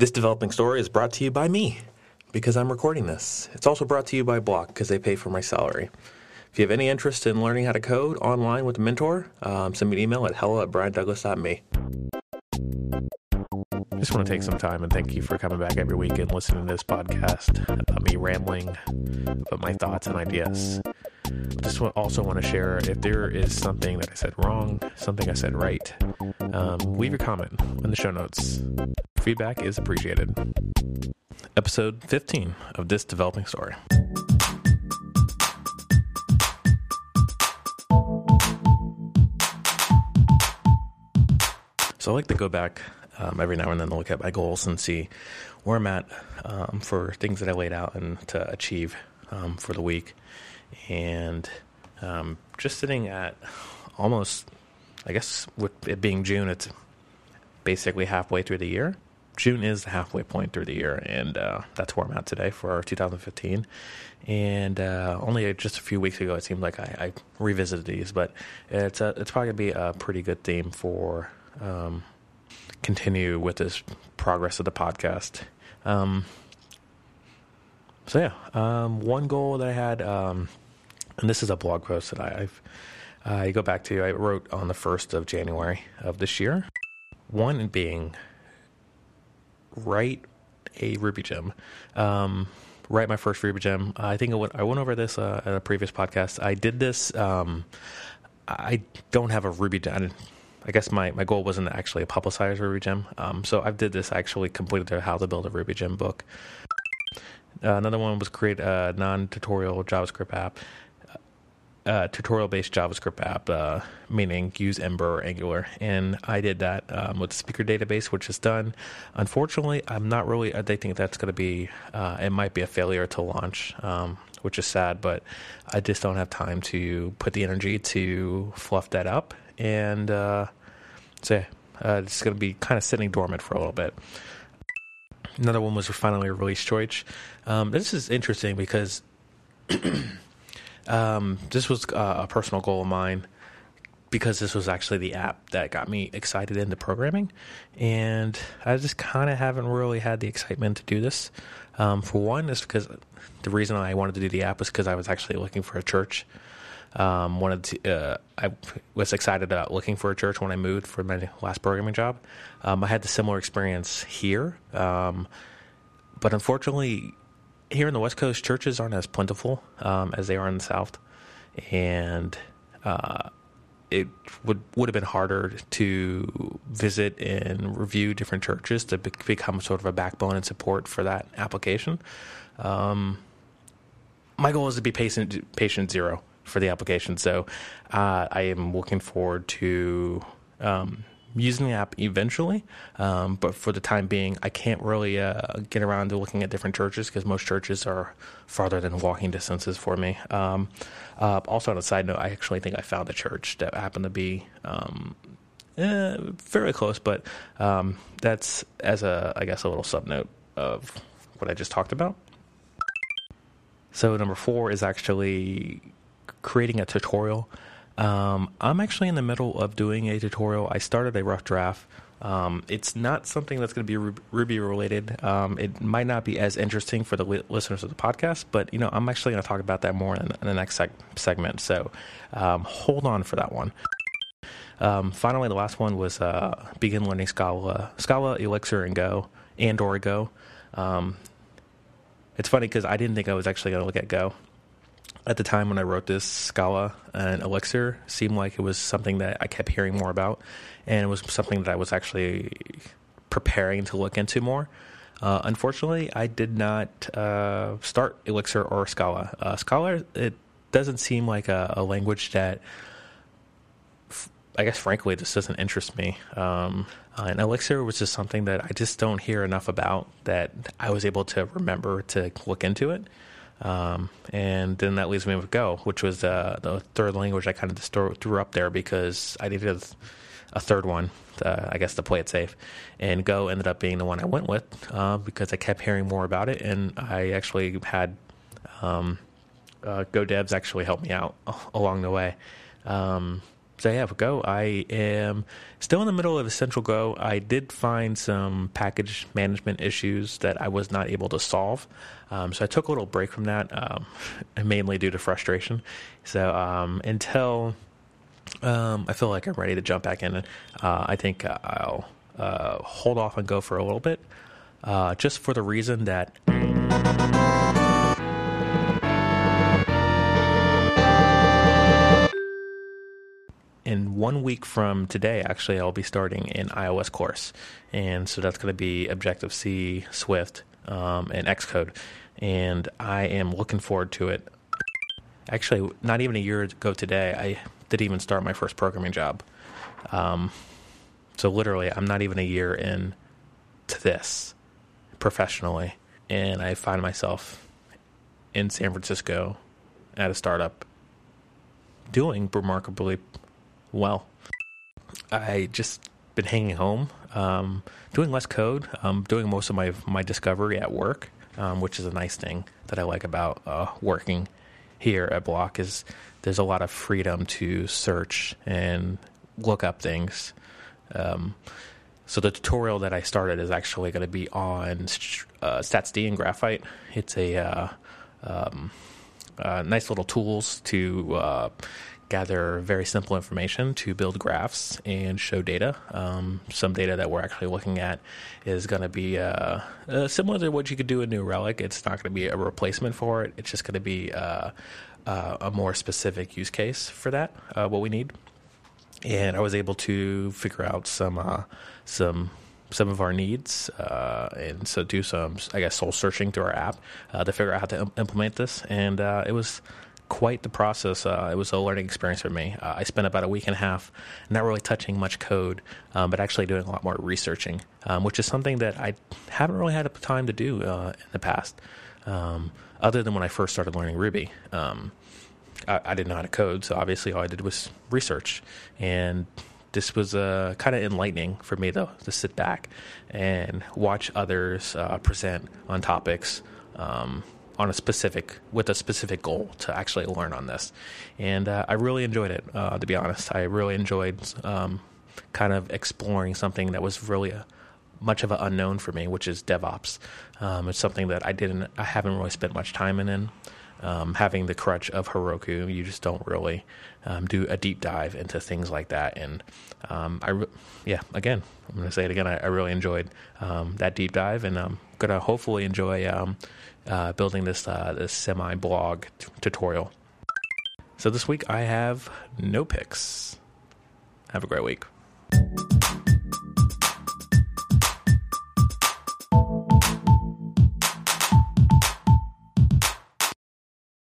This developing story is brought to you by me because I'm recording this. It's also brought to you by Block because they pay for my salary. If you have any interest in learning how to code online with a mentor, um, send me an email at hello at briandouglas.me. Just want to take some time and thank you for coming back every week and listening to this podcast about me rambling about my thoughts and ideas. Just also want to share if there is something that I said wrong, something I said right, um, leave your comment in the show notes. Feedback is appreciated. Episode 15 of This Developing Story. So I like to go back um, every now and then to look at my goals and see where I'm at um, for things that I laid out and to achieve um, for the week. And um, just sitting at almost, I guess, with it being June, it's basically halfway through the year. June is the halfway point through the year, and uh, that's where I'm at today for 2015. And uh, only just a few weeks ago, it seemed like I, I revisited these, but it's a, it's probably gonna be a pretty good theme for um, continue with this progress of the podcast. Um, so yeah, um, one goal that I had, um, and this is a blog post that I, have I go back to. I wrote on the first of January of this year. One being write a Ruby gem. Um, write my first Ruby gem. I think I went, I went over this uh, at a previous podcast. I did this. Um, I don't have a Ruby gem. I guess my, my goal wasn't actually a publicized Ruby gem. Um, so I did this I actually completed the How to Build a Ruby Gem book. Uh, another one was create a non-tutorial JavaScript app, uh, tutorial-based JavaScript app, uh, meaning use Ember or Angular. And I did that um, with the Speaker database, which is done. Unfortunately, I'm not really. They think that's going to be. Uh, it might be a failure to launch. Um, which is sad, but I just don't have time to put the energy to fluff that up and uh, so yeah, uh, it's going to be kind of sitting dormant for a little bit. Another one was finally released Choice. Um, this is interesting because um, this was uh, a personal goal of mine because this was actually the app that got me excited into programming, and I just kind of haven't really had the excitement to do this. Um, for one, is because the reason I wanted to do the app was because I was actually looking for a church um, wanted to, uh, I was excited about looking for a church when I moved for my last programming job. Um, I had the similar experience here, um, but unfortunately, here in the West Coast, churches aren't as plentiful um, as they are in the South, and uh, it would would have been harder to visit and review different churches to be- become sort of a backbone and support for that application. Um, my goal is to be patient patient zero for the application. So uh, I am looking forward to um, using the app eventually. Um, but for the time being, I can't really uh, get around to looking at different churches because most churches are farther than walking distances for me. Um, uh, also, on a side note, I actually think I found a church that happened to be. Um, eh, fairly close, but um, that's as a, I guess, a little sub note of what I just talked about. So number four is actually creating a tutorial. Um, I'm actually in the middle of doing a tutorial. I started a rough draft. Um, it's not something that's going to be Ruby related. Um, it might not be as interesting for the li- listeners of the podcast, but you know, I'm actually going to talk about that more in, in the next seg- segment. So um, hold on for that one. Um, finally, the last one was uh, begin learning Scala, Scala, Elixir, and Go, and or Go. Um, it's funny because I didn't think I was actually going to look at Go at the time when I wrote this, Scala and Elixir seemed like it was something that I kept hearing more about, and it was something that I was actually preparing to look into more. Uh, unfortunately, I did not uh, start Elixir or Scala. Uh, Scala, it doesn't seem like a, a language that, f- I guess, frankly, just doesn't interest me. Um, and Elixir was just something that I just don't hear enough about that I was able to remember to look into it. Um, and then that leaves me with Go, which was uh, the third language I kind of just threw up there because I needed a third one, to, I guess, to play it safe. And Go ended up being the one I went with uh, because I kept hearing more about it, and I actually had um, uh, Go devs actually help me out along the way. Um, so yeah, Go, I am still in the middle of Essential Go. I did find some package management issues that I was not able to solve. Um, so I took a little break from that, um, mainly due to frustration. So um, until um, I feel like I'm ready to jump back in, uh, I think I'll uh, hold off and go for a little bit, uh, just for the reason that. In one week from today, actually, I'll be starting an iOS course. And so that's going to be Objective C, Swift, um, and Xcode. And I am looking forward to it. Actually, not even a year ago today, I didn't even start my first programming job. Um, so literally, I'm not even a year in to this professionally. And I find myself in San Francisco at a startup doing remarkably well. I just been hanging home, um, doing less code, um, doing most of my my discovery at work, um, which is a nice thing that I like about uh, working here at Block. Is there's a lot of freedom to search and look up things. Um, so the tutorial that I started is actually going to be on uh, StatsD and Graphite. It's a uh, um, uh, nice little tools to uh, gather very simple information to build graphs and show data. Um, some data that we're actually looking at is going to be uh, uh, similar to what you could do in New Relic. It's not going to be a replacement for it. It's just going to be uh, uh, a more specific use case for that. Uh, what we need, and I was able to figure out some uh, some some of our needs, uh, and so do some, I guess, soul searching through our app uh, to figure out how to Im- implement this. And uh, it was quite the process. Uh, it was a learning experience for me. Uh, I spent about a week and a half not really touching much code, um, but actually doing a lot more researching, um, which is something that I haven't really had time to do uh, in the past, um, other than when I first started learning Ruby. Um, I, I, didn't know how to code, so obviously all I did was research. And this was uh, kind of enlightening for me, though, to sit back and watch others uh, present on topics. Um, on a specific with a specific goal to actually learn on this, and uh, I really enjoyed it. Uh, to be honest, I really enjoyed um, kind of exploring something that was really a, much of an unknown for me, which is DevOps. Um, it's something that I didn't, I haven't really spent much time in. in. Um, having the crutch of Heroku, you just don't really um, do a deep dive into things like that. And um, I, re- yeah, again, I'm going to say it again. I, I really enjoyed um, that deep dive, and I'm going to hopefully enjoy um, uh, building this uh, this semi blog t- tutorial. So this week I have no picks. Have a great week.